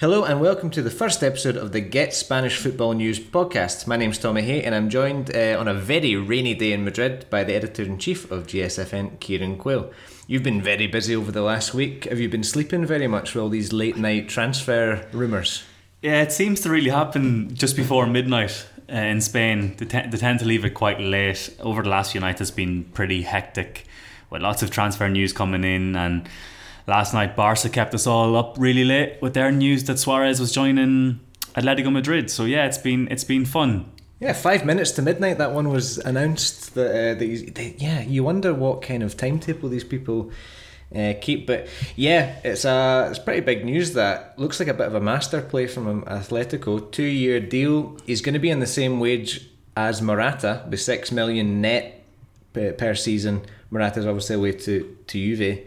Hello and welcome to the first episode of the Get Spanish Football News podcast. My name's Tommy Hay and I'm joined uh, on a very rainy day in Madrid by the editor in chief of GSFN, Kieran Quayle. You've been very busy over the last week. Have you been sleeping very much for all these late night transfer rumours? Yeah, it seems to really happen just before midnight uh, in Spain. They, they tend to leave it quite late. Over the last few nights, it's been pretty hectic with lots of transfer news coming in and last night Barca kept us all up really late with their news that Suarez was joining Atletico Madrid. So yeah, it's been it's been fun. Yeah, five minutes to midnight. That one was announced. That, uh, that they, yeah, you wonder what kind of timetable these people uh, keep. But yeah, it's a it's pretty big news. That looks like a bit of a master play from Atletico. Two year deal. He's going to be on the same wage as Morata, the six million net per, per season. Morata's obviously away to to Juve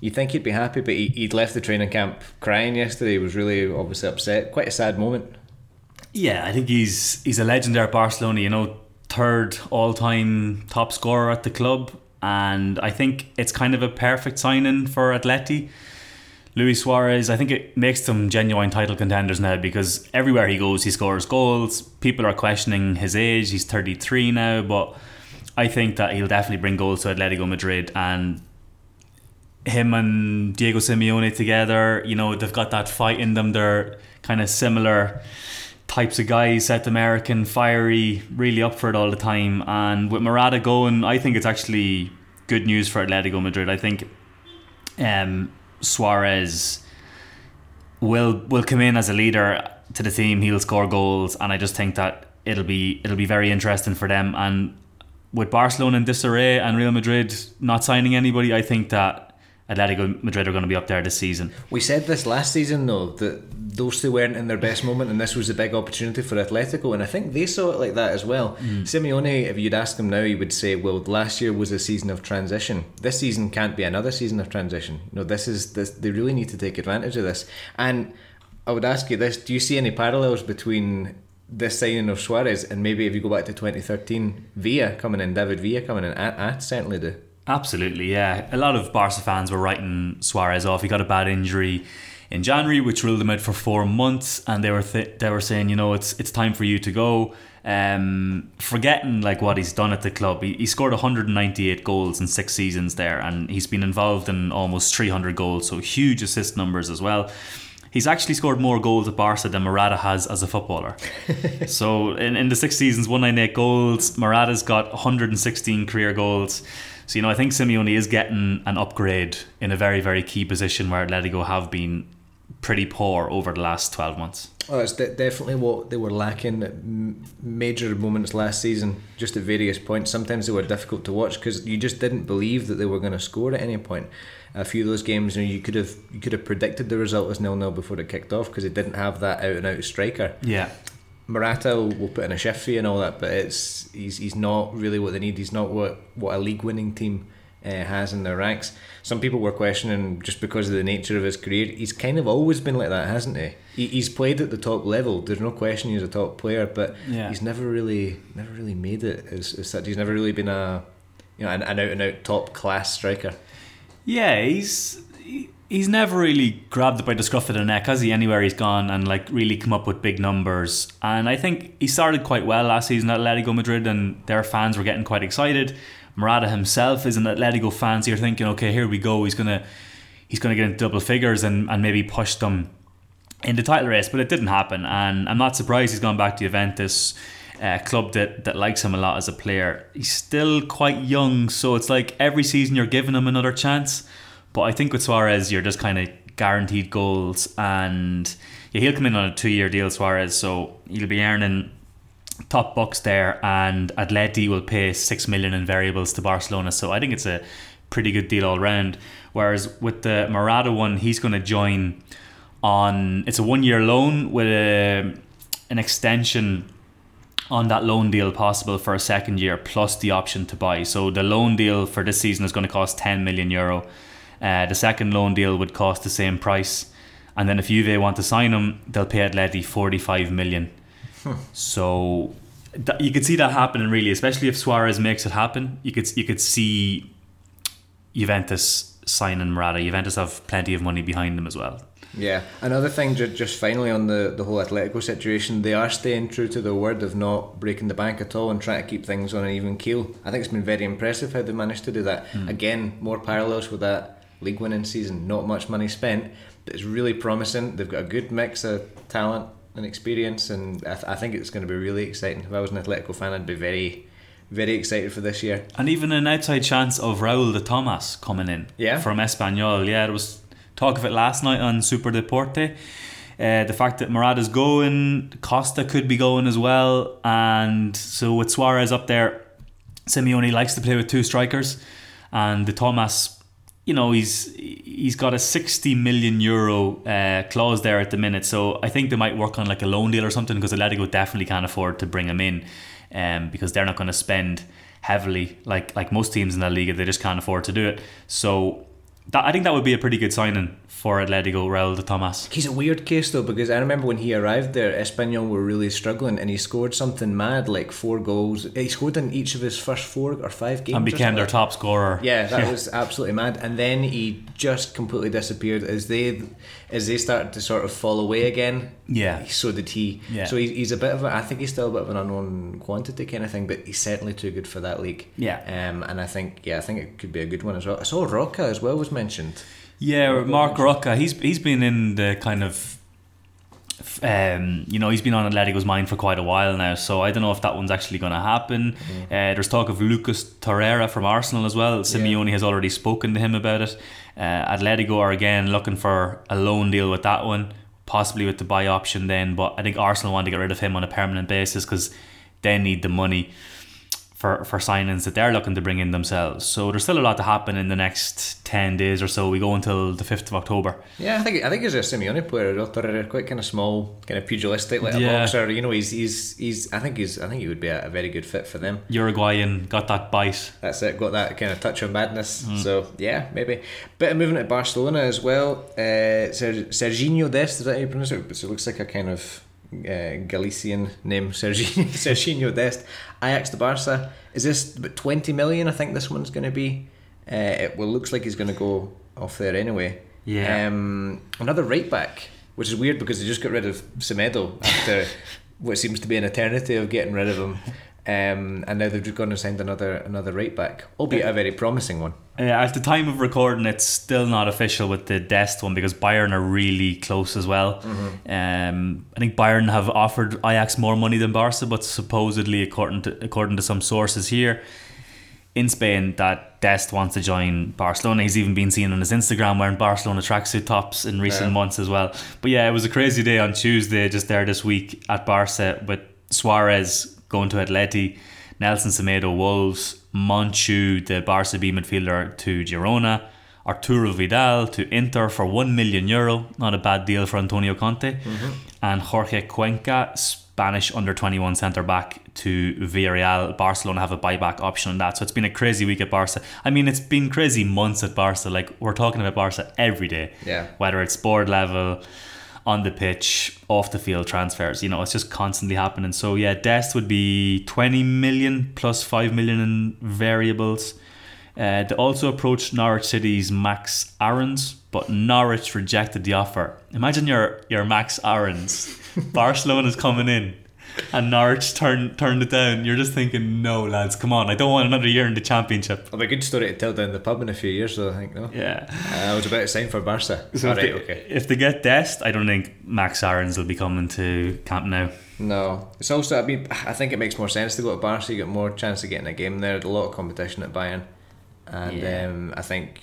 you'd think he'd be happy, but he, would left the training camp crying yesterday. He was really obviously upset. Quite a sad moment. Yeah, I think he's he's a legend there at Barcelona. You know, third all time top scorer at the club, and I think it's kind of a perfect signing for Atleti. Luis Suarez, I think it makes them genuine title contenders now because everywhere he goes, he scores goals. People are questioning his age. He's 33 now, but I think that he'll definitely bring goals to Atletico Madrid and him and Diego Simeone together, you know, they've got that fight in them. They're kind of similar types of guys, South American, fiery, really up for it all the time. And with Morata going, I think it's actually good news for Atletico Madrid. I think um, Suarez will will come in as a leader to the team. He'll score goals, and I just think that it'll be it'll be very interesting for them. And with Barcelona in disarray and Real Madrid not signing anybody, I think that Atletico Madrid are going to be up there this season. We said this last season though that those two weren't in their best moment, and this was a big opportunity for Atletico, and I think they saw it like that as well. Mm. Simeone, if you'd ask him now, he would say, "Well, last year was a season of transition. This season can't be another season of transition. You know, this is this. They really need to take advantage of this." And I would ask you this: Do you see any parallels between this signing of Suarez and maybe if you go back to 2013, Villa coming in, David Villa coming in? I, I certainly do. Absolutely, yeah. A lot of Barca fans were writing Suarez off. He got a bad injury in January, which ruled him out for four months, and they were th- they were saying, you know, it's it's time for you to go. Um, forgetting like what he's done at the club, he, he scored 198 goals in six seasons there, and he's been involved in almost 300 goals, so huge assist numbers as well. He's actually scored more goals at Barca than Morata has as a footballer. so in, in the six seasons, 198 goals. Morata's got 116 career goals. So you know, I think Simeone is getting an upgrade in a very very key position where Atletico have been pretty poor over the last 12 months. Oh, it's de- definitely what they were lacking at m- major moments last season, just at various points. Sometimes they were difficult to watch because you just didn't believe that they were going to score at any point. A few of those games, you, know, you could have you could have predicted the result as nil nil before it kicked off because they didn't have that out and out striker. Yeah. Morata will, will put in a shift for you and all that, but it's he's he's not really what they need. He's not what what a league winning team uh, has in their ranks. Some people were questioning just because of the nature of his career. He's kind of always been like that, hasn't he? he he's played at the top level. There's no question he's a top player, but yeah. he's never really never really made it as, as such. He's never really been a you know an, an out and out top class striker. Yeah, he's he's never really grabbed by the scruff of the neck, has he? Anywhere he's gone and like really come up with big numbers. And I think he started quite well last season at Atletico Madrid, and their fans were getting quite excited. Morata himself is an Atletico fan, so you're thinking, okay, here we go. He's gonna he's gonna get into double figures and, and maybe push them in the title race, but it didn't happen. And I'm not surprised he's gone back to Juventus. Uh, club that, that likes him a lot as a player. He's still quite young, so it's like every season you're giving him another chance. But I think with Suarez, you're just kind of guaranteed goals, and yeah, he'll come in on a two-year deal, Suarez, so he'll be earning top bucks there, and Atleti will pay six million in variables to Barcelona. So I think it's a pretty good deal all round. Whereas with the Morata one, he's going to join on it's a one-year loan with a an extension on that loan deal possible for a second year plus the option to buy. So the loan deal for this season is going to cost 10 million euro uh, the second loan deal would cost the same price, and then if Juve want to sign him, they'll pay Atleti forty five million. So you could see that happening really, especially if Suarez makes it happen. You could you could see Juventus signing Morata. Juventus have plenty of money behind them as well. Yeah. Another thing, ju- just finally on the, the whole Atletico situation, they are staying true to their word of not breaking the bank at all and trying to keep things on an even keel. I think it's been very impressive how they managed to do that. Again, more parallels with that league winning season. Not much money spent, but it's really promising. They've got a good mix of talent and experience, and I, th- I think it's going to be really exciting. If I was an Atletico fan, I'd be very, very excited for this year. And even an outside chance of Raúl de Tomas coming in Yeah. from Espanyol. Yeah, there was talk of it last night on Super Deporte. Uh, the fact that Morata's going, Costa could be going as well, and so with Suarez up there, Simeone likes to play with two strikers, and de Tomas, you know, he's he's got a sixty million euro uh, clause there at the minute, so I think they might work on like a loan deal or something because Atletico definitely can't afford to bring him in, um, because they're not going to spend heavily like like most teams in that league. They just can't afford to do it. So that I think that would be a pretty good signing for Atletico, Raúl de Tomas. He's a weird case though because I remember when he arrived there, Espanyol were really struggling, and he scored something mad like four goals. He scored in each of his first four or five games, And became their top scorer. Yeah, that was absolutely mad. And then he just completely disappeared as they as they started to sort of fall away again. Yeah. So did he. Yeah. So he's, he's a bit of a. I think he's still a bit of an unknown quantity kind of thing, but he's certainly too good for that league. Yeah. Um, and I think yeah, I think it could be a good one as well. I saw Roca as well was mentioned. Yeah, Marc Roca. He's he's been in the kind of, um, you know, he's been on Atletico's mind for quite a while now. So I don't know if that one's actually going to happen. Uh, there's talk of Lucas Torreira from Arsenal as well. Simeone has already spoken to him about it. Uh, Atletico are again looking for a loan deal with that one, possibly with the buy option then. But I think Arsenal want to get rid of him on a permanent basis because they need the money for, for signings that they're looking to bring in themselves. So there's still a lot to happen in the next 10 days or so. We go until the 5th of October. Yeah, I think I think he's a Simeone player. Torreira, quite kind of small, kind of pugilistic, like a Yeah. boxer. You know, he's he's he's. I think he's. I think he would be a, a very good fit for them. Uruguayan got that bite. That's it. Got that kind of touch of madness. Mm. So yeah, maybe. Bit of moving at Barcelona as well. Uh, Ser- Serginho Dest. Is that how you pronounce it? So it looks like a kind of uh, Galician name. Serginho Serginho Dest. Ajax to Barca. Is this about twenty million? I think this one's going to be. Uh, it well looks like he's going to go off there anyway. Yeah. Um, another right back, which is weird because they just got rid of Semedo after what seems to be an eternity of getting rid of him. Um, and now they've just gone and signed another another right back, albeit a very promising one. Uh, at the time of recording, it's still not official with the Dest one because Bayern are really close as well. Um, I think Bayern have offered Ajax more money than Barca, but supposedly, according to according to some sources here in Spain, that Dest wants to join Barcelona. He's even been seen on his Instagram wearing Barcelona tracksuit tops in recent Yeah. months as well. But yeah, it was a crazy day on Tuesday, just there this week at Barca with Suarez going to Atleti, Nelson Semedo Wolves, Monchu, the Barca B midfielder, to Girona. Arturo Vidal to Inter for 1 million euro, not a bad deal for Antonio Conte. Mm-hmm. And Jorge Cuenca, Spanish under 21 centre back to Villarreal. Barcelona have a buyback option on that. So it's been a crazy week at Barca. I mean, it's been crazy months at Barca. Like, we're talking about Barca every day. Yeah. Whether it's board level, on the pitch, off the field transfers. You know, it's just constantly happening. So yeah, Dest would be 20 million plus 5 million in variables. Uh, they also approached Norwich City's Max Aarons, but Norwich rejected the offer. Imagine your your Max Aarons, Barcelona's coming in, and Norwich turned turned it down. You're just thinking, no lads, come on, I don't want another year in the championship. It'll be a good story to tell down the pub in a few years, though. I think no. Yeah. Uh, I was about to sign for Barca. So All if, right, they, okay. if they get Dest, I don't think Max Aarons will be coming to Camp Nou. No, it's also. I mean, I think it makes more sense to go to Barca. You get more chance of getting a game there. There's a lot of competition at Bayern, and Yeah. um, I think,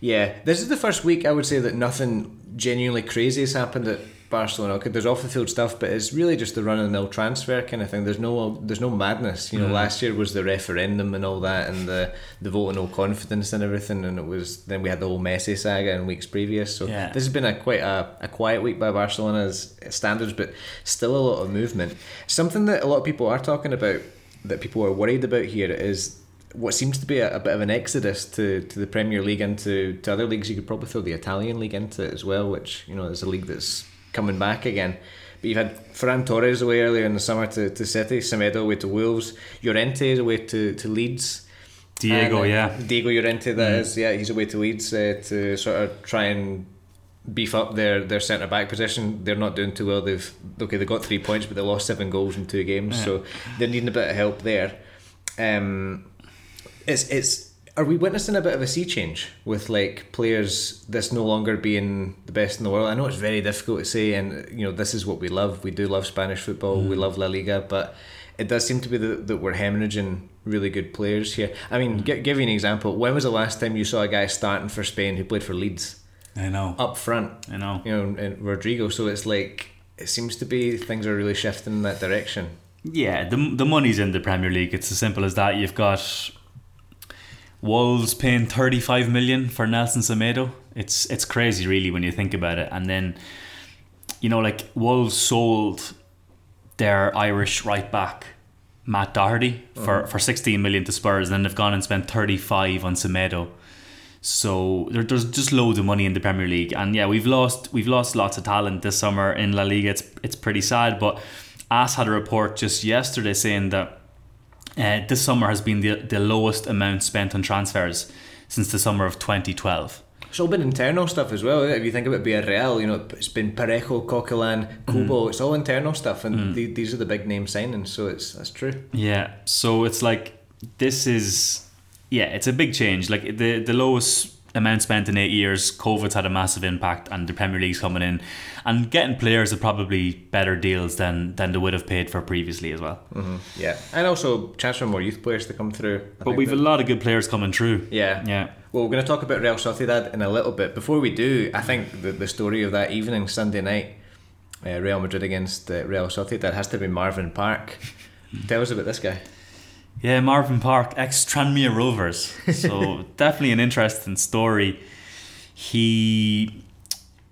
yeah, this is the first week I would say that nothing genuinely crazy has happened at Barcelona. Okay, there's off the field stuff, but it's really just the run of the mill transfer kind of thing. There's no, there's no madness. You know, mm. last year was the referendum and all that, and the the vote of no confidence and everything, and it was then we had the whole Messi saga in weeks previous. So Yeah. this has been a quite a, a quiet week by Barcelona's standards, but still a lot of movement. Something that a lot of people are talking about that people are worried about here is what seems to be a, a bit of an exodus to, to the Premier League and to, to other leagues. You could probably throw the Italian league into it as well, which you know is a league that's coming back again. But you've had Ferran Torres away earlier in the summer to, to City, Semedo away to Wolves, Llorente is away to, to Leeds. Diego, And, uh, yeah. Diego Llorente, that is, yeah, he's away to Leeds uh, to sort of try and beef up their, their centre back position. They're not doing too well. They've okay, they got three points, but they lost seven goals in two games, Yeah. so they're needing a bit of help there. Um, it's it's are we witnessing a bit of a sea change with like players this no longer being the best in the world? I know it's very difficult to say, and you know this is what we love. We do love Spanish football. We mm. love La Liga, but it does seem to be that, that we're hemorrhaging really good players here. I mean, mm. gi- give you an example. When was the last time you saw a guy starting for Spain who played for Leeds I know. up front? I know. You know, and Rodrigo. So it's like it seems to be things are really shifting in that direction. Yeah, the the money's in the Premier League. It's as simple as that. You've got Wolves paying thirty five million for Nelson Semedo. It's it's crazy, really, when you think about it. And then, you know, like Wolves sold their Irish right back Matt Doherty for uh-huh. for sixteen million to Spurs, and then they've gone and spent thirty five on Semedo. So there, there's just loads of money in the Premier League, and yeah, we've lost we've lost lots of talent this summer in La Liga. It's it's pretty sad, but AS had a report just yesterday saying that uh, this summer has been the the lowest amount spent on transfers since the summer of 2012. It's all been internal stuff as well. If you think about Villarreal, you know, it's been Parejo, Coquelin, Kubo. It's all internal stuff, and the, these are the big name signings. So it's that's true. Yeah, so it's like this is yeah, it's a big change. Like the the lowest amount spent in eight years, COVID's had a massive impact, and the Premier League's coming in and getting players at probably better deals than than they would have paid for previously as well. Yeah, and also chance for more youth players to come through. I But we've a lot of good players coming through. yeah, Yeah. Well, we're going to talk about Real Sociedad in a little bit. Before we do, I think the, the story of that evening, Sunday night, uh, Real Madrid against uh, Real Sociedad, has to be Marvin Park. Tell us about this guy. Yeah, Marvin Park, ex Tranmere Rovers. So definitely an interesting story. He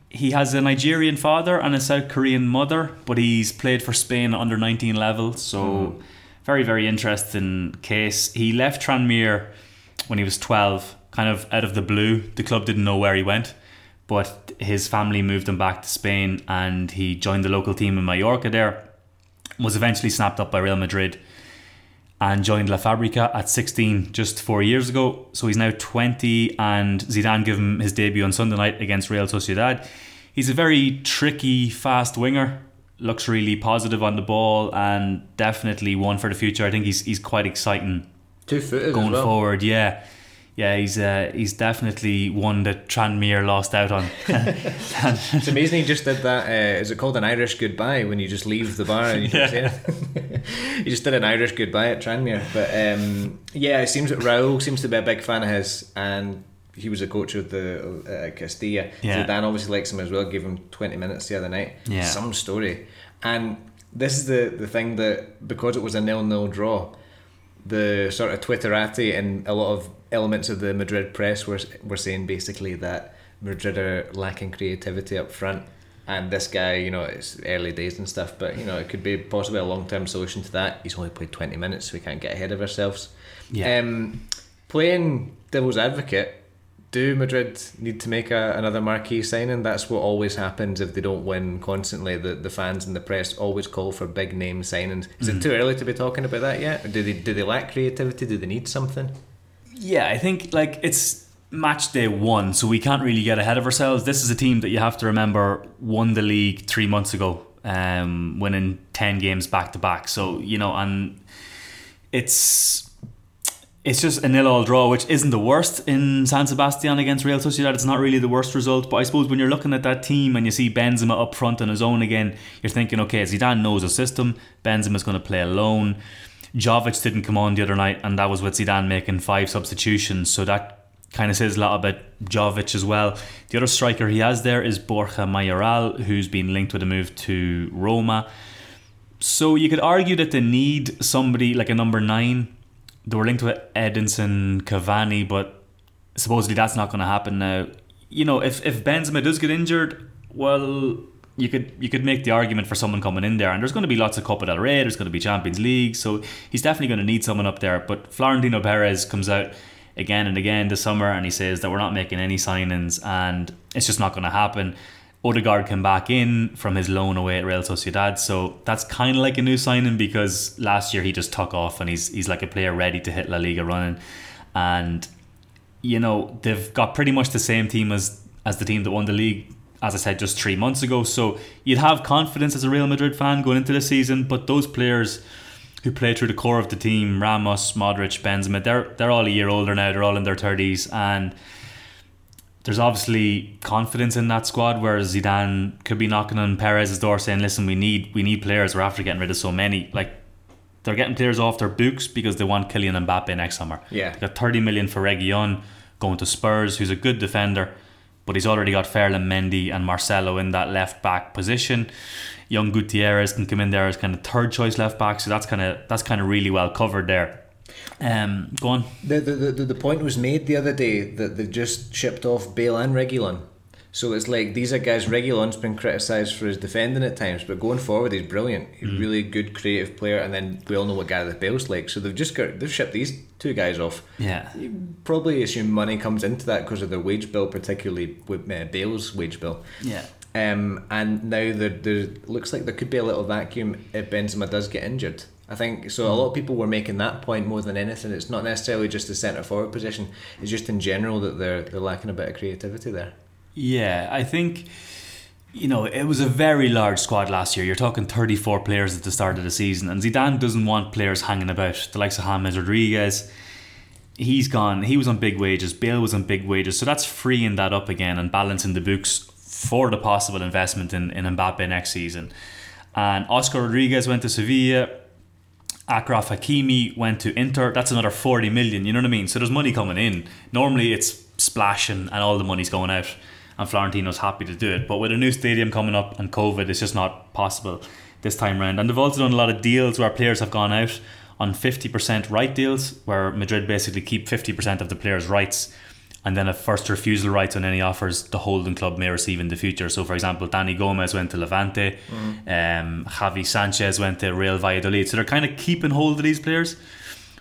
he has a Nigerian father and a South Korean mother, but he's played for Spain under 19 level. So hmm. very very interesting case. He left Tranmere when he was 12, kind of out of the blue. The club didn't know where he went, but his family moved him back to Spain and he joined the local team in Mallorca there. Was eventually snapped up by Real Madrid and joined La Fabrica at 16 just four years ago. So he's now 20, and Zidane gave him his debut on Sunday night against Real Sociedad. He's a very tricky, fast winger. Looks really positive on the ball, and definitely one for the future. I think he's he's quite exciting Two footed going as well. forward. Yeah, yeah, he's uh, he's definitely one that Tranmere lost out on. It's amazing he just did that. Uh, is it called an Irish goodbye when you just leave the bar and you say anything? he just did an Irish goodbye at Tranmere. But um, yeah, it seems that Raul seems to be a big fan of his, and he was a coach of the uh, Castilla. Yeah. Dan obviously likes him as well. Gave him twenty minutes the other night. Yeah. some story. And this is the the thing that because it was a nil nil draw, the sort of Twitterati and a lot of elements of the Madrid press were were saying basically that Madrid are lacking creativity up front. And this guy, you know, it's early days and stuff, but you know, it could be possibly a long term solution to that. He's only played twenty minutes, so we can't get ahead of ourselves. Yeah. Um, playing devil's advocate, do Madrid need to make a, another marquee signing? That's what always happens if they don't win constantly. The the fans and the press always call for big name signings. Is it too early to be talking about that yet? Or do they do they lack creativity? Do they need something? Yeah, I think like it's match day one, so we can't really get ahead of ourselves. This is a team that you have to remember won the league three months ago, um, winning ten games back to back. So you know, and it's it's just a nil all draw, which isn't the worst in San Sebastian against Real Sociedad. It's not really the worst result, but I suppose when you're looking at that team and you see Benzema up front on his own again, you're thinking, okay, Zidane knows a system. Benzema's going to play alone. Jovic didn't come on the other night, and that was with Zidane making five substitutions. So that kind of says a lot about Jovic as well. The other striker he has there is Borja Mayoral, who's been linked with a move to Roma. So you could argue that they need somebody like a number nine. They were linked with Edinson Cavani, but supposedly that's not going to happen now. You know, if if Benzema does get injured, well, you could you could make the argument for someone coming in there, and there's going to be lots of Copa del Rey, there's going to be Champions League, so he's definitely going to need someone up there. But Florentino Perez comes out again and again this summer, and he says that we're not making any signings, and it's just not going to happen. Odegaard came back in from his loan away at Real Sociedad, so that's kind of like a new signing because last year he just took off and he's he's like a player ready to hit La Liga running, and you know they've got pretty much the same team as as the team that won the league as I said, just three months ago. So you'd have confidence as a Real Madrid fan going into the season, but those players who play through the core of the team, Ramos, Modric, Benzema, they're they're all a year older now. They're all in their thirties, and there's obviously confidence in that squad. Whereas Zidane could be knocking on Perez's door saying, "Listen, we need we need players. We're after getting rid of so many." Like they're getting players off their books because they want Kylian Mbappe next summer. Yeah, they got 30 million for Reguilon going to Spurs, who's a good defender, but he's already got Ferland Mendy and Marcelo in that left back position. Young Gutierrez can come in there as kind of third choice left back, so that's kind of that's kind of really well covered there. Um, go on. The, the, the, the point was made the other day that they just shipped off Bale and Reguilon. So it's like these are guys. Reguilon's been criticised for his defending at times, but going forward, he's brilliant. He's mm. really good, creative player. And then we all know what Gareth Bale's like. So they've just got they've shipped these two guys off. Yeah, you probably assume money comes into that because of their wage bill, particularly with uh, Bale's wage bill. Yeah. Um, and now there, there looks like there could be a little vacuum if Benzema does get injured. I think so. A hmm. lot of people were making that point more than anything. It's not necessarily just the centre forward position. It's just in general that they're they're lacking a bit of creativity there. Yeah, I think you know it was a very large squad last year. You're talking 34 players at the start of the season, and Zidane doesn't want players hanging about. The likes of James Rodriguez, he's gone. He was on big wages. Bale was on big wages, so that's freeing that up again and balancing the books for the possible investment in in Mbappe next season. And Oscar Rodriguez went to Sevilla. Achraf Hakimi went to Inter. That's another 40 million, you know what I mean? So there's money coming in. Normally it's splashing and all the money's going out, and Florentino's happy to do it. But with a new stadium coming up and COVID, it's just not possible this time round. And they've also done a lot of deals where players have gone out on 50% right deals, where Madrid basically keep 50% of the players' rights and then a first refusal right on any offers the holding club may receive in the future. So, for example, Dani Gomez went to Levante, mm. um, Javi Sanchez went to Real Valladolid. So they're kind of keeping hold of these players,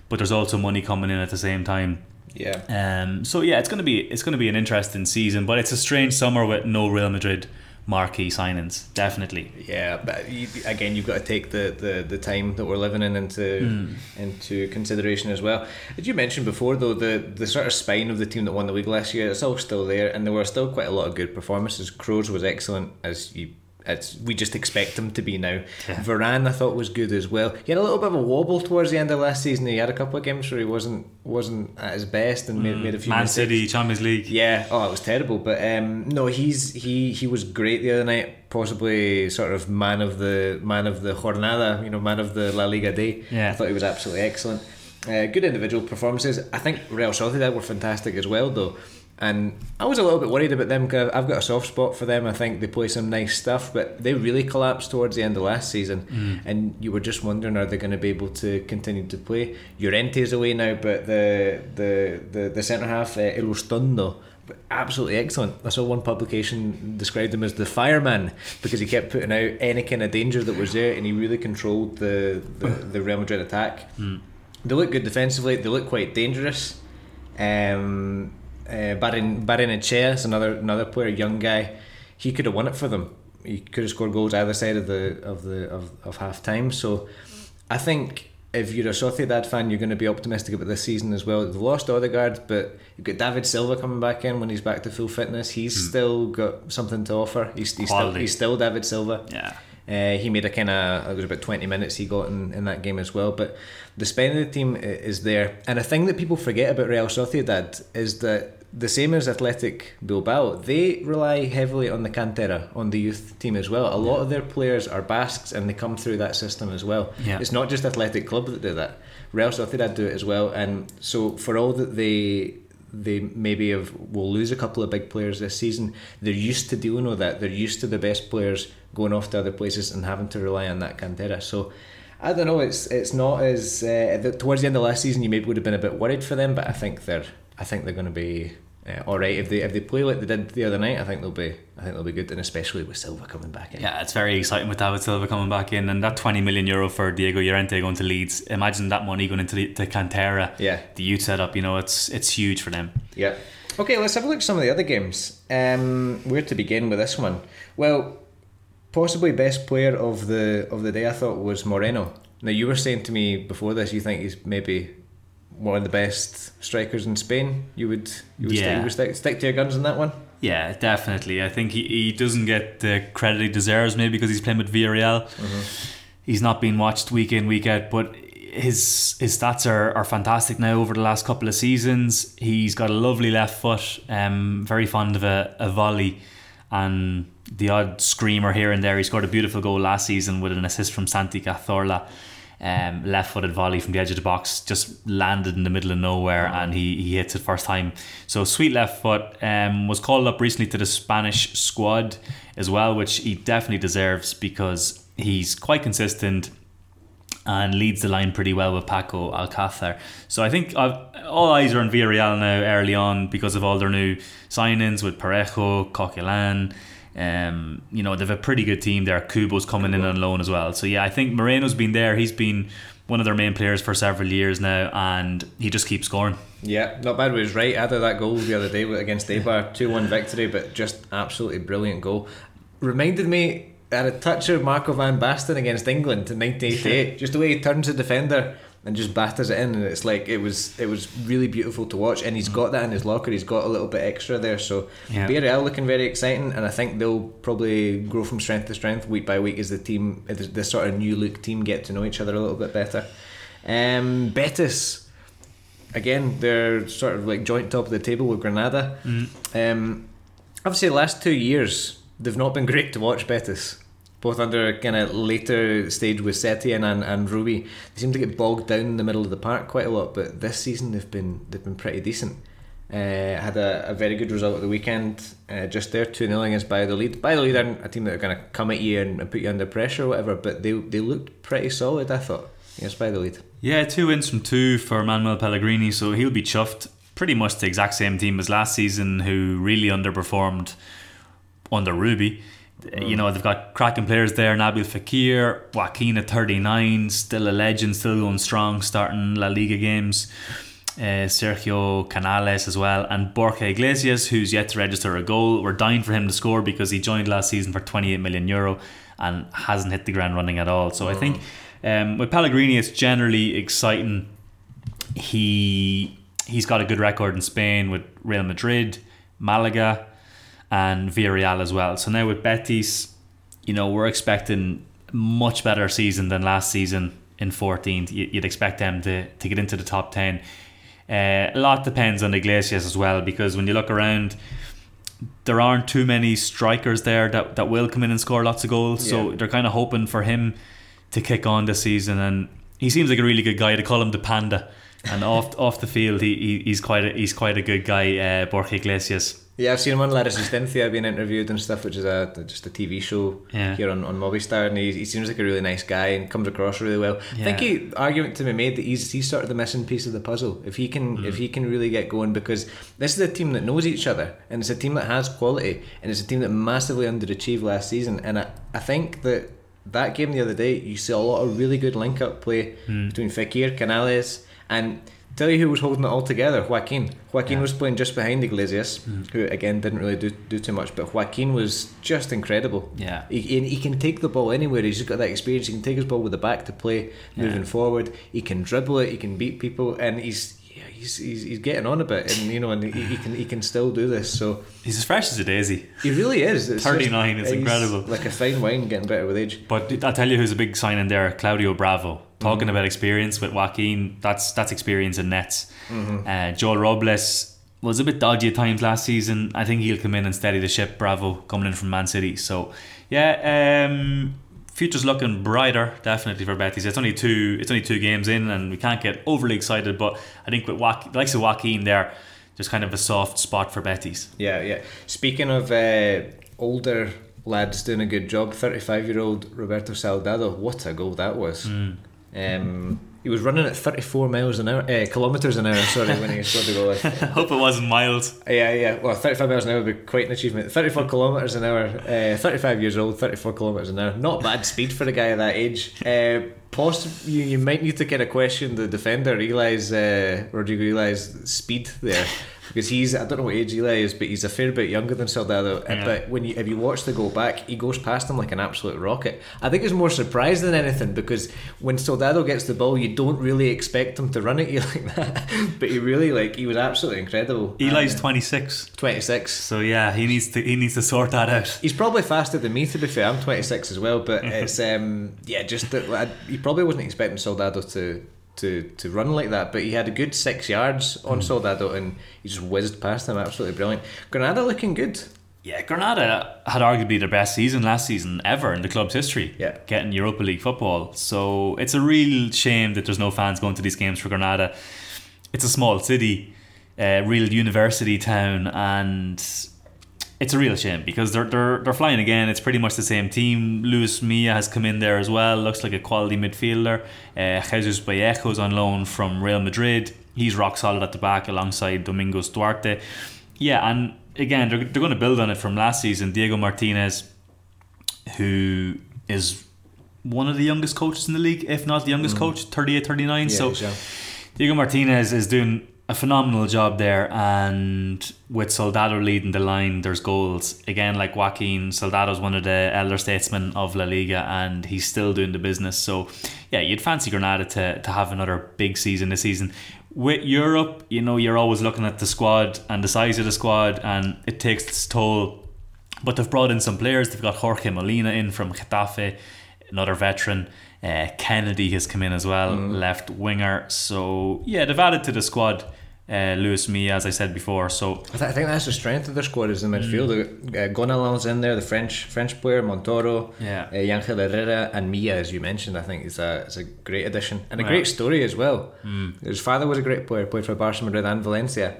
but there's also money coming in at the same time. Yeah. Um. So yeah, it's gonna be it's gonna be an interesting season, but it's a strange summer with no Real Madrid marquee signings. Definitely. Yeah, but you, again, you've got to take the, the, the time that we're living in into mm. into consideration as well. As you mentioned before, though, the the sort of spine of the team that won the league last year, it's all still there, and there were still quite a lot of good performances. Crows was excellent, as you it's we just expect him to be now. Yeah. Varane I thought was good as well. He had a little bit of a wobble towards the end of last season. He had a couple of games where he wasn't wasn't at his best and mm. made, made a few Man mistakes. City Champions League. Yeah, oh it was terrible. But um, no, he's he he was great the other night. Possibly sort of man of the man of the jornada, you know, man of the La Liga day. Yeah, I thought he was absolutely excellent. Uh, good individual performances. I think Real Sociedad were fantastic as well, though. And I was a little bit worried about them because I've got a soft spot for them. I think they play some nice stuff, but they really collapsed towards the end of last season. Mm. And you were just wondering, are they going to be able to continue to play? Llorente's away now, but the the the, the centre half, uh, absolutely excellent. I saw one publication described him as the fireman because he kept putting out any kind of danger that was there, and he really controlled the the, the Real Madrid attack. Mm. They look good defensively. They look quite dangerous. Um, uh, Barin Barrenechea is another another player, young guy. He could have won it for them. He could have scored goals either side of the of the of, of half time. So I think if you're a Sociedad fan, you're going to be optimistic about this season as well. They've lost Odegaard, but you've got David Silva coming back in when he's back to full fitness. He's hmm. still got something to offer. He's, he's still he's still David Silva. Yeah. Uh, he made a kind of it was about 20 minutes he got in, in that game as well but the spine of the team is there and a thing that people forget about Real Sociedad is that the same as Athletic Bilbao they rely heavily on the cantera on the youth team as well a lot of their players are Basques and they come through that system as well yeah. it's not just Athletic Club that do that Real Sociedad do it as well and so for all that they they maybe have will lose a couple of big players this season. They're used to dealing with that. They're used to the best players going off to other places and having to rely on that cantera. So I don't know. It's it's not as uh, the, towards the end of last season. You maybe would have been a bit worried for them, but I think they're I think they're going to be uh, all right if they if they play like they did the other night. I think they'll be I think they'll be good, and especially with Silva coming back in. Yeah, it's very exciting with David Silva coming back in, and that twenty million euro for Diego Llorente going to Leeds. Imagine that money going into the to Cantera. Yeah, the youth setup. You know, it's it's huge for them. Yeah. Okay, let's have a look at some of the other games. Um, where to begin with this one? Well, possibly best player of the of the day I thought was Moreno. Now you were saying to me before this you think he's maybe one of the best strikers in Spain. You would you would, yeah. stick, you would stick, stick to your guns on that one. Yeah, definitely. I think he, he doesn't get the credit he deserves, maybe because he's playing with Villarreal. He's not being watched week in, week out, but his his stats are, are fantastic now over the last couple of seasons. He's got a lovely left foot, um, very fond of a, a volley and the odd screamer here and there. He scored a beautiful goal last season with an assist from Santi Cazorla. Um, left footed volley from the edge of the box just landed in the middle of nowhere and he, he hits it first time. So sweet left foot um, was called up recently to the Spanish squad as well, which he definitely deserves because he's quite consistent and leads the line pretty well with Paco Alcácer. So I think I've, all eyes are on Villarreal now early on because of all their new signings with Parejo, Coquelin. Um, you know, they have a pretty good team there. Kubo's coming in on loan as well. So yeah, I think Moreno's been there. He's been one of their main players for several years now, and he just keeps scoring. Yeah, not bad. He was right. Added that goal the other day against Eibar, two one victory, but just absolutely brilliant goal. Reminded me at a touch of Marco van Basten against England in 1988. just the way he turns the defender and just batters it in, and it's like it was it was really beautiful to watch. And he's got that in his locker. He's got a little bit extra there. So Yeah. Villarreal looking very exciting, and I think they'll probably grow from strength to strength week by week as the team, this sort of new look team, get to know each other a little bit better. Um, Betis again, they're sort of like joint top of the table with Granada. Um, obviously, the last two years they've not been great to watch. Betis, both under kind of later stage with Setien and, and Rubi, they seem to get bogged down in the middle of the park quite a lot. But this season they've been they've been pretty decent. Uh, had a, a very good result at the weekend, uh, just there 2 0 against Valladolid. Valladolid aren't a team that are going to come at you and, and put you under pressure or whatever, but they, they looked pretty solid, I thought, against lead. Yeah, two wins from two for Manuel Pellegrini, so he'll be chuffed. Pretty much the exact same team as last season, who really underperformed under Rubi. You know, they've got cracking players there Nabil Fekir, Joaquin at 39, still a legend, still going strong, starting La Liga games. Uh, Sergio Canales as well, and Borja Iglesias, who's yet to register a goal. We're dying for him to score because he joined last season for 28 million euro and hasn't hit the ground running at all. So I think um, with Pellegrini, it's generally exciting. He he's got a good record in Spain with Real Madrid, Malaga, and Villarreal as well. So now with Betis, you know we're expecting much better season than last season in 14th. You- You'd expect them to, to get into the top 10. Uh, a lot depends on Iglesias as well because when you look around, there aren't too many strikers there that, that will come in and score lots of goals. So they're kind of hoping for him to kick on this season. And he seems like a really good guy. They call him the Panda. And off off the field, he, he he's quite a, he's quite a good guy, uh, Borja Iglesias. Yeah, I've seen him on La Resistencia being interviewed and stuff, which is a just a TV show Yeah. here on, on Movistar, and he, he seems like a really nice guy and comes across really well. I think he argument to be made that he's he's sort of the missing piece of the puzzle. If he can Mm. if he can really get going, because this is a team that knows each other, and it's a team that has quality, and it's a team that massively underachieved last season, and I, I think that that game the other day, you see a lot of really good link up play Hmm. between Fekir, Canales, and tell you who was holding it all together Joaquin. Joaquin Yeah. was playing just behind Iglesias, hmm. who again didn't really do, do too much, but Joaquin was just incredible. Yeah. He, he, he can take the ball anywhere. He's just got that experience. He can take his ball with the back to play, moving forward. He can dribble it. He can beat people, and he's yeah, he's, he's, he's getting on a bit, and you know, and he, he can he can still do this. So He's as fresh as a daisy. he really is. 39 is incredible. Like a fine wine, getting better with age. But I'll tell you who's a big sign in there, Claudio Bravo. Talking about experience with Joaquin, that's that's experience in nets. Uh, Joel Robles was a bit dodgy at times last season. I think he'll come in and steady the ship. Bravo coming in from Man City. So yeah, um, future's looking brighter definitely for Betis. It's only two it's only two games in, and we can't get overly excited. But I think with Joaquin, the likes of Joaquin there, just kind of a soft spot for Betis. Yeah, yeah. Speaking of uh, older lads doing a good job, thirty-five-year-old Roberto Soldado. What a goal that was! Um, he was running at thirty-four miles an hour, uh, kilometers an hour. Sorry, when he scored the goal. I hope it wasn't mild. Yeah, yeah. Well, 35 miles an hour would be quite an achievement. 34 kilometres an hour, uh, 35 years old, 34 kilometres an hour. Not bad speed for a guy of that age. Uh, Possibly, you, you might need to kind of question the defender Ely's uh, Rodrigo Ely's speed there because he's I don't know what age Ely is, but he's a fair bit younger than Soldado. Yeah. But when you if you watch the goal back, he goes past him like an absolute rocket. I think it's more surprise than anything because when Soldado gets the ball, you don't really expect him to run at you like that, but he really like he was absolutely incredible. Ely's 26, twenty six. so yeah, he needs to he needs to sort that out. He's probably faster than me, to be fair. I'm 26 as well, but it's um yeah, just that he probably wasn't expecting Soldado to to to run like that, but he had a good six yards on hmm. Soldado and he just whizzed past him. Absolutely brilliant. Granada looking good. Yeah, Granada had arguably their best season last season ever in the club's history. Yeah. Getting Europa League football. So it's a real shame that there's no fans going to these games for Granada. It's a small city, a real university town, and it's a real shame because they're, they're they're flying again. It's pretty much the same team. Luis Milla has come in there as well. Looks like a quality midfielder. Uh, Jesus Vallejo's on loan from Real Madrid. He's rock solid at the back alongside Domingos Duarte. Yeah, and again, they're, they're going to build on it from last season. Diego Martinez, who is one of the youngest coaches in the league, if not the youngest coach, 38, 39. so he's. Diego Martinez is doing a phenomenal job there, and with Soldado leading the line, there's goals again. Like Joaquin, Soldado's one of the elder statesmen of La Liga, and he's still doing the business. So, yeah, you'd fancy Granada to to have another big season this season. With Europe, you know, you're always looking at the squad and the size of the squad, and it takes its toll. But they've brought in some players. They've got Jorge Molina in from Getafe, another veteran. Uh, Kennedy has come in as well, left winger. So yeah, they've added to the squad. Uh, Luis Milla, as I said before. So I, th- I think that's the strength of their squad is the midfield. Mm. Uh, Gonalons in there, the French French player Montoro, Yeah. uh, Yangel Herrera, and Milla, as you mentioned. I think is a is a great addition and a Yeah. great story as well. His father was a great player, played for Barcelona Madrid and Valencia,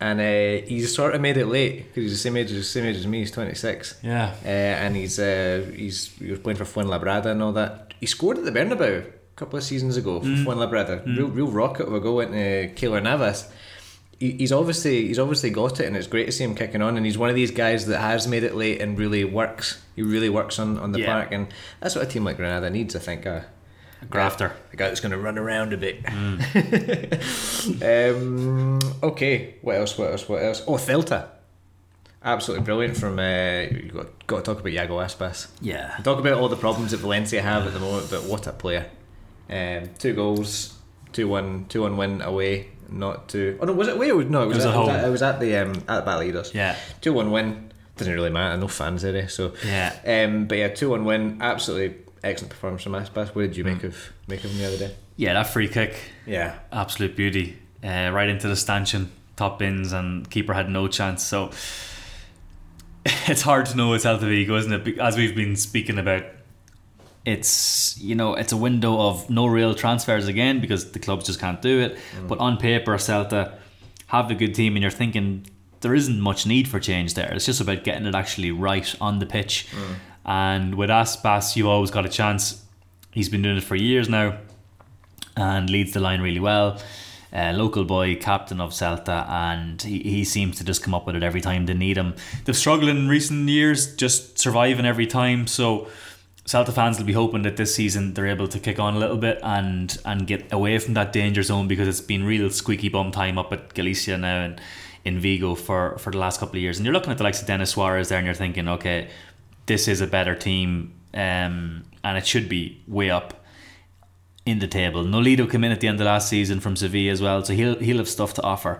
and uh, he's sort of made it late because he's the same age as same age as me. He's twenty six. yeah, Uh, and he's uh, he's he was playing for Fuenlabrada and all that. He scored at the Bernabeu a couple of seasons ago for Fuenlabrada. Real real rocket of a goal into Keylor Navas. He, he's obviously he's obviously got it, and it's great to see him kicking on. And he's one of these guys that has made it late and really works. He really works on, on the Yeah. park, and that's what a team like Granada needs. I think. Uh, grafter. a guy that's going to run around a bit. um, okay, what else? What else? What else? Oh, Celta. Absolutely brilliant from. Uh, you got, got to talk about Iago Aspas. Yeah, Talk about all the problems that Valencia have at the moment, but what a player! Um, two goals, two one, two one win away. Not two. Oh no, was it away? No, it was, was at, at it was home. at, it was at the um, at yeah, Two one win. Doesn't really matter. No fans there, so yeah. um, but yeah, two one win. Absolutely excellent performance from Aspas. What did you make mm. of make of him the other day? Yeah, that free kick, Yeah, absolute beauty. Uh, right into the stanchion, top bins, and keeper had no chance. So it's hard to know with Celta Vigo, isn't it? As we've been speaking about, it's you know it's a window of no real transfers again because the clubs just can't do it. Mm. But on paper, Celta have a good team, and you're thinking there isn't much need for change there. It's just about getting it actually right on the pitch. Mm. And with Aspas, you've always got a chance. He's been doing it for years now and leads the line really well. Uh, local boy, captain of Celta, and he, he seems to just come up with it every time they need him. They've struggled in recent years, just surviving every time. So Celta fans will be hoping that this season they're able to kick on a little bit and and get away from that danger zone because it's been real squeaky bum time up at Galicia now and in Vigo for, for the last couple of years. And you're looking at the likes of Denis Suarez there, and you're thinking, okay, this is a better team, um, and it should be way up in the table. Nolito came in at the end of last season from Sevilla as well, so he'll he'll have stuff to offer.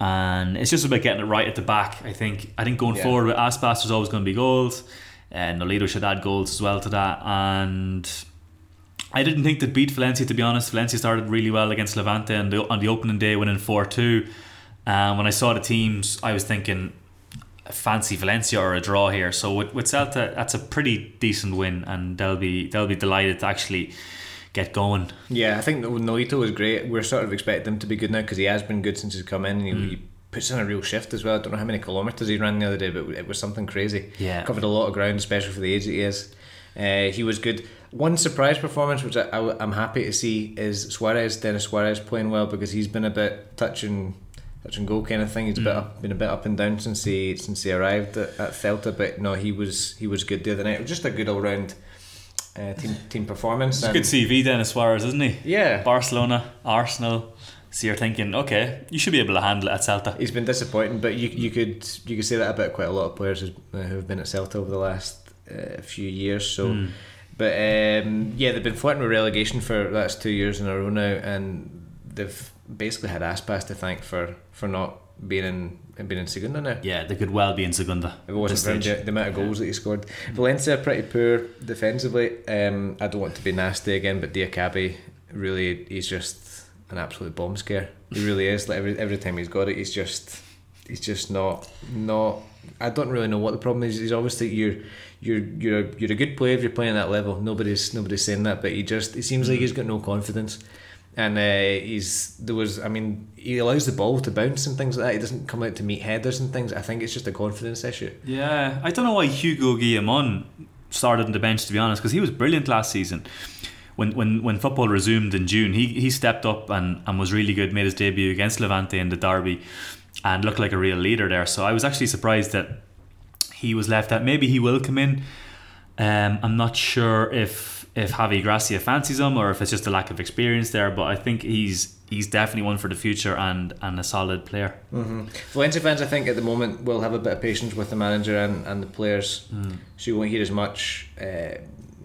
And it's just about getting it right at the back. I think. I think going Yeah. forward with Aspas, there's always going to be goals, and Nolito should add goals as well to that. And I didn't think they'd beat Valencia to be honest. Valencia started really well against Levante and the, on the opening day, winning four two. And when I saw the teams, I was thinking, fancy Valencia or a draw here. So with, with Celta, that's a pretty decent win, and they'll be they'll be delighted to actually get going. Yeah, I think that Nolito was great. We're sort of expecting him to be good now because he has been good since he's come in. And he, he puts in a real shift as well. I don't know how many kilometres he ran the other day, but it was something crazy. Yeah. covered a lot of ground, especially for the age that he is. Uh, he was good. One surprise performance, which I, I, am happy to see, is Suarez, Denis Suarez playing well because he's been a bit touch and touch and go kind of thing. He's a bit up, been a bit up and down since he since he arrived at, at Celta, but no, he was he was good the other night. It was just a good all round uh, team team performance. It's a good CV, Denis Suarez, isn't he? Yeah, Barcelona, Arsenal. So you're thinking, okay, you should be able to handle it at Celta. He's been disappointing, but you you could you could say that about quite a lot of players who have been at Celta over the last uh, few years. So. Mm. But um, yeah, they've been flirting with relegation for that's two years in a row now, and they've basically had Aspas to thank for, for not being in being in Segunda now. Yeah, they could well be in Segunda. If it wasn't for the, the amount of goals that he scored. Valencia are pretty poor defensively. Um, I don't want to be nasty again, but Diakhaby really he's just an absolute bomb scare. He really is. Like every every time he's got it, he's just he's just not not. I don't really know what the problem is. He's obviously you're you're you're a, you're a good player if you're playing at that level. Nobody's nobody's saying that, but he just it seems like he's got no confidence and uh, he's there was I mean he allows the ball to bounce and things like that. He doesn't come out to meet headers and things. I think it's just a confidence issue. Yeah, I don't know why Hugo Guillamon started on the bench to be honest because he was brilliant last season. When, when when football resumed in June, he, he stepped up and, and was really good. Made his debut against Levante in the derby, and looked like a real leader there. So I was actually surprised that he was left out. Maybe he will come in. Um, I'm not sure if if Javi Gracia fancies him or if it's just a lack of experience there. But I think he's he's definitely one for the future and, and a solid player. Mm-hmm. Valencia fans, I think, at the moment will have a bit of patience with the manager and, and the players, mm. so you won't hear as much. Uh,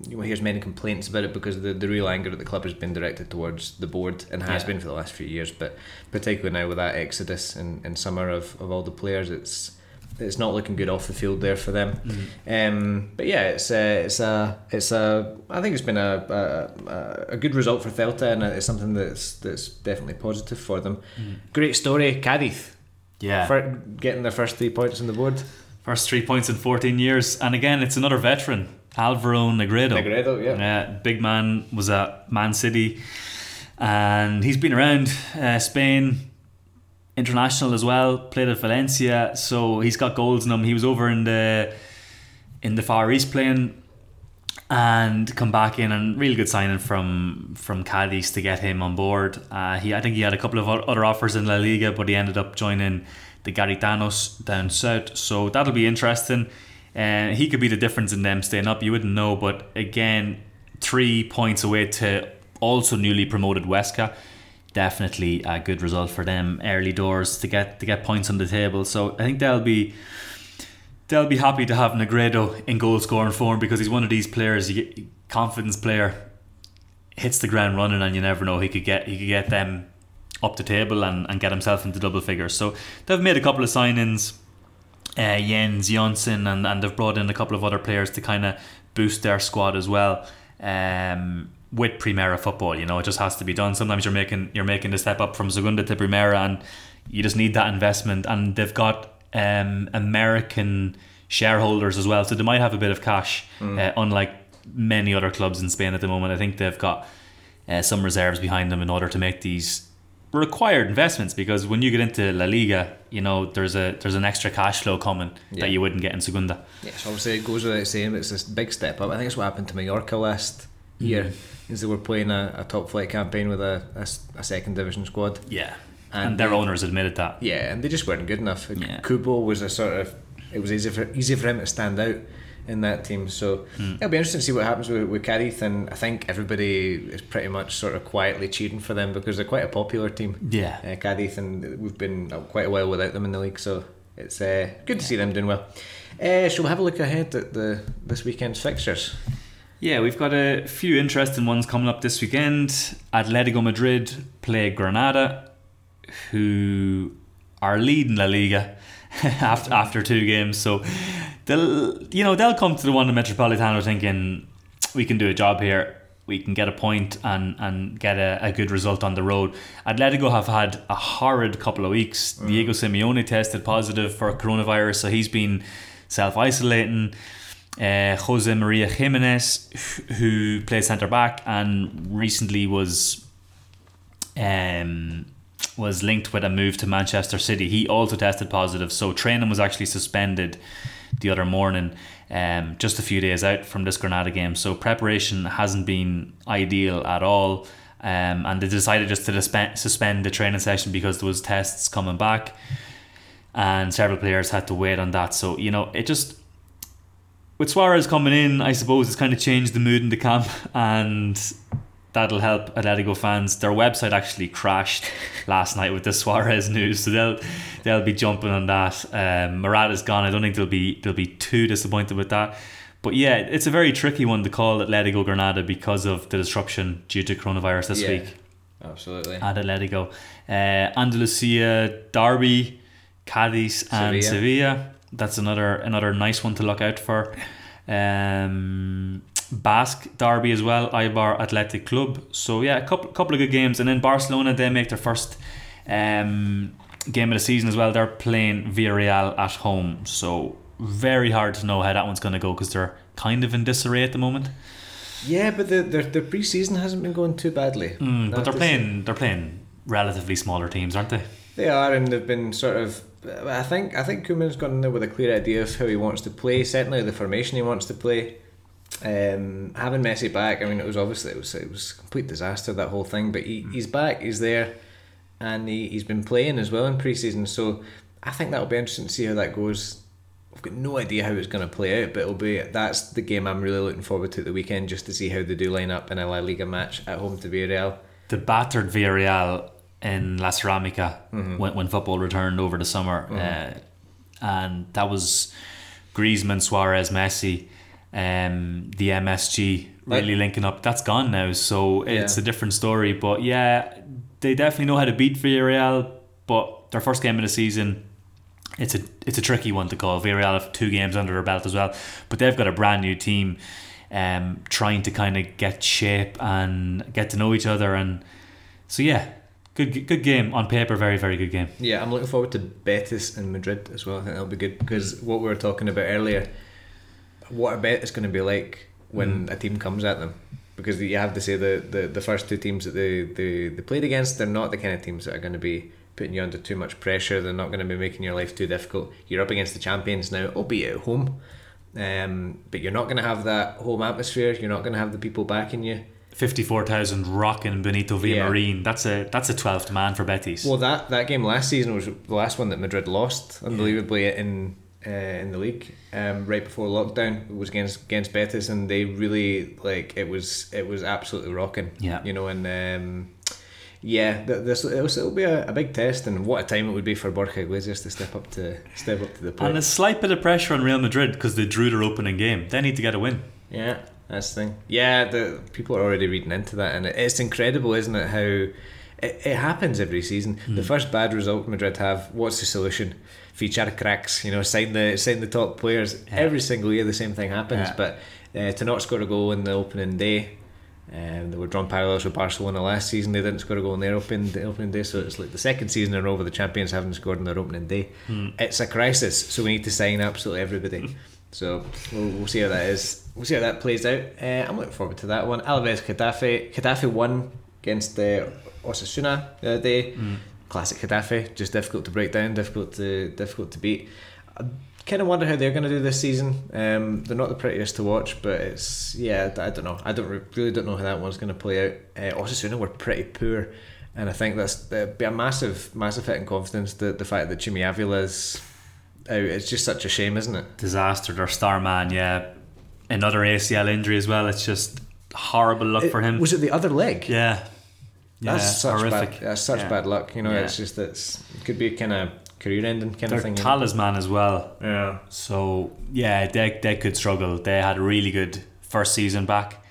you won't hear as many complaints about it because the, the real anger at the club has been directed towards the board and has yeah. been for the last few years. But particularly now with that exodus in, in summer of, of all the players, it's it's not looking good off the field there for them. Mm. Um, but yeah, it's a, it's a it's a I think it's been a a, a good result for Celta and it's something that's that's definitely positive for them. Mm. Great story, Cadiz. Yeah, for getting their first three points on the board. First three points in fourteen years, and again, it's another veteran, Alvaro Negredo. Negredo, yeah, yeah, big man was at Man City, and he's been around uh, Spain international as well. Played at Valencia, so he's got goals in him. He was over in the in the Far East playing, and come back in and really good signing from from Cadiz to get him on board. Uh, he I think he had a couple of other offers in La Liga, but he ended up joining the Gaditanos down south. So that'll be interesting. Uh, he could be the difference in them staying up. You wouldn't know, but again, three points away to also newly promoted Huesca definitely a good result for them early doors to get to get points on the table. So I think they'll be they'll be happy to have Negredo in goal scoring form because he's one of these players. Confidence player hits the ground running, and you never know he could get he could get them up the table and, and get himself into double figures. So they've made a couple of signings. Uh, Jens Jonsson and, and they've brought in a couple of other players to kind of boost their squad as well. Um, with Primera football. You know, it just has to be done. Sometimes you're making you're making the step up from Segunda to Primera, and you just need that investment. And they've got um, American shareholders as well, so they might have a bit of cash, mm. uh, unlike many other clubs in Spain at the moment. I think they've got uh, some reserves behind them in order to make these required investments because when you get into La Liga, you know there's a there's an extra cash flow coming yeah. that you wouldn't get in Segunda. Yes, obviously it goes without saying it's this big step up. I think it's what happened to Mallorca last year. Mm is they were playing a, a top flight campaign with a, a, a second division squad. Yeah. And, and their they, owners admitted that. Yeah, and they just weren't good enough. Yeah. Kubo was a sort of it was easy for easy for him to stand out in that team. So mm. it'll be interesting to see what happens with, with Cadiz, and I think everybody is pretty much sort of quietly cheering for them because they're quite a popular team. Yeah, uh, Cadiz, and we've been quite a while without them in the league, so it's uh, good to see them doing well. Uh, shall we have a look ahead at the this weekend's fixtures? Yeah, we've got a few interesting ones coming up this weekend. Atletico Madrid play Granada, who are leading La Liga after after two games. So they'll you know they'll come to the Wanda Metropolitano thinking we can do a job here. We can get a point and, and get a, a good result on the road. Atletico have had a horrid couple of weeks. Mm. Diego Simeone tested positive for coronavirus, so he's been self isolating uh, Jose Maria Gimenez, who plays centre back and recently was um, was linked with a move to Manchester City. He also tested positive, so training was actually suspended the other morning, um, just a few days out from this Granada game. So preparation hasn't been ideal at all. Um, and they decided just to suspend the training session because there was tests coming back and several players had to wait on that so you know it just with Suarez coming in, I suppose it's kind of changed the mood in the camp, and that'll help Atletico fans. Their website actually crashed last night with the Suarez news, so they'll they'll be jumping on that. Um, Morata's gone. I don't think they'll be they'll be too disappointed with that. But yeah, it's a very tricky one to call Atletico Granada because of the disruption due to coronavirus this Yeah. week Absolutely. at Atletico. Uh, Andalusia Derby, Cadiz and Sevilla. Sevilla. That's another another nice one to look out for. Um, Basque Derby as well, Eibar Athletic Club. So yeah, a couple couple of good games, and then Barcelona they make their first um, game of the season as well. They're playing Villarreal at home, so very hard to know how that one's going to go because they're kind of in disarray at the moment. Yeah, but the, their their pre-season hasn't been going too badly. Mm, but they're playing they're playing relatively smaller teams, aren't they? They are, and they've been sort of. I think I think Koeman's gone in there with a clear idea of how he wants to play. Certainly, the formation he wants to play. Um, having Messi back, I mean, it was obviously it was it was a complete disaster that whole thing. But he, he's back, he's there, and he he's been playing as well in pre-season. So I think that'll be interesting to see how that goes. I've got no idea how it's going to play out, but it'll be that's the game I'm really looking forward to at the weekend, just to see how they do line up in a La Liga match at home to Villarreal. the battered Villarreal in La Ceramica Mm-hmm. when, when football returned over the summer. Uh, and that was Griezmann, Suarez, Messi, um, the MSG really linking up. That's gone now, so it's Yeah. a different story. But yeah, they definitely know how to beat Villarreal, but their first game of the season. It's a it's a tricky one to call. Villarreal have two games under their belt as well, but they've got a brand new team, um, trying to kind of get shape and get to know each other, and so yeah, good good game on paper. Very very good game. Yeah, I'm looking forward to Betis and Madrid as well. I think that'll be good because what we were talking about earlier, what a bet is going to be like when a team comes at them. Because you have to say the, the, the first two teams that they, they, they played against, they're not the kind of teams that are going to be putting you under too much pressure. They're not going to be making your life too difficult. You're up against the champions now, albeit at home. Um, but you're not going to have that home atmosphere. You're not going to have the people backing you. Fifty four thousand rocking Benito Yeah. Villamarin. That's a that's a twelfth man for Betis. Well, that, that game last season was the last one that Madrid lost, unbelievably in uh, in the league. Um, right before lockdown, it was against against Betis, and they really like it was it was absolutely rocking. Yeah. you know, and um, yeah, th- this it'll, it'll be a, a big test, and what a time it would be for Borja Iglesias to step up to step up to the plate. and a slight bit of pressure on Real Madrid because they drew their opening game. They need to get a win. Yeah, that's the thing. Yeah, the people are already reading into that, and it, it's incredible, isn't it? How it, it happens every season. The first bad result Madrid have. What's the solution? Feature cracks. You know, sign the sign the top players. Yeah. Every single year, the same thing happens. Yeah. But uh, to not score a goal in the opening day. Um, they were drawn parallels with Barcelona last season. They didn't score a goal in their opening the opening day, so it's like the second season in a row where the champions haven't scored in their opening day. It's a crisis, so we need to sign absolutely everybody. So we'll, we'll see how that is. We'll see how that plays out. Uh, I'm looking forward to that one. Alaves Getafe. Getafe won against uh, Osasuna the other day. Classic Getafe, just difficult to break down, difficult to difficult to beat. I kind of wonder how they're going to do this season. Um, they're not the prettiest to watch, but it's yeah. I don't know. I don't really don't know how that one's going to play out. Uh, Osasuna were pretty poor, and I think that's be a massive, massive hit in confidence. The the fact that Chimy Avila's out, it's just such a shame, isn't it? Disaster. Their star man. Yeah, another ACL injury as well. It's just horrible luck for him. Was it the other leg? yeah. Yeah, That's such horrific. bad. That's such Yeah. bad luck. You know, Yeah. it's just it's it could be kind of career ending kind Their of thing. you talisman as well. Yeah. So yeah, they they could struggle. They had a really good first season back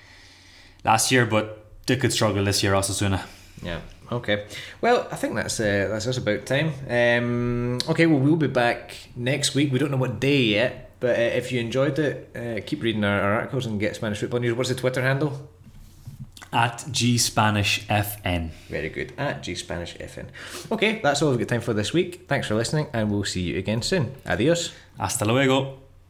last year, but they could struggle this year. Osasuna. Yeah. Okay. Well, I think that's uh, that's us about time. Um, okay. Well, we'll be back next week. We don't know what day yet, but uh, if you enjoyed it, uh, keep reading our, our articles and get Spanish football news. What's the Twitter handle? At G Spanish FN. Very good. At G Spanish FN. Okay, that's all we've got time for this week. Thanks for listening, and we'll see you again soon. Adios. Hasta luego.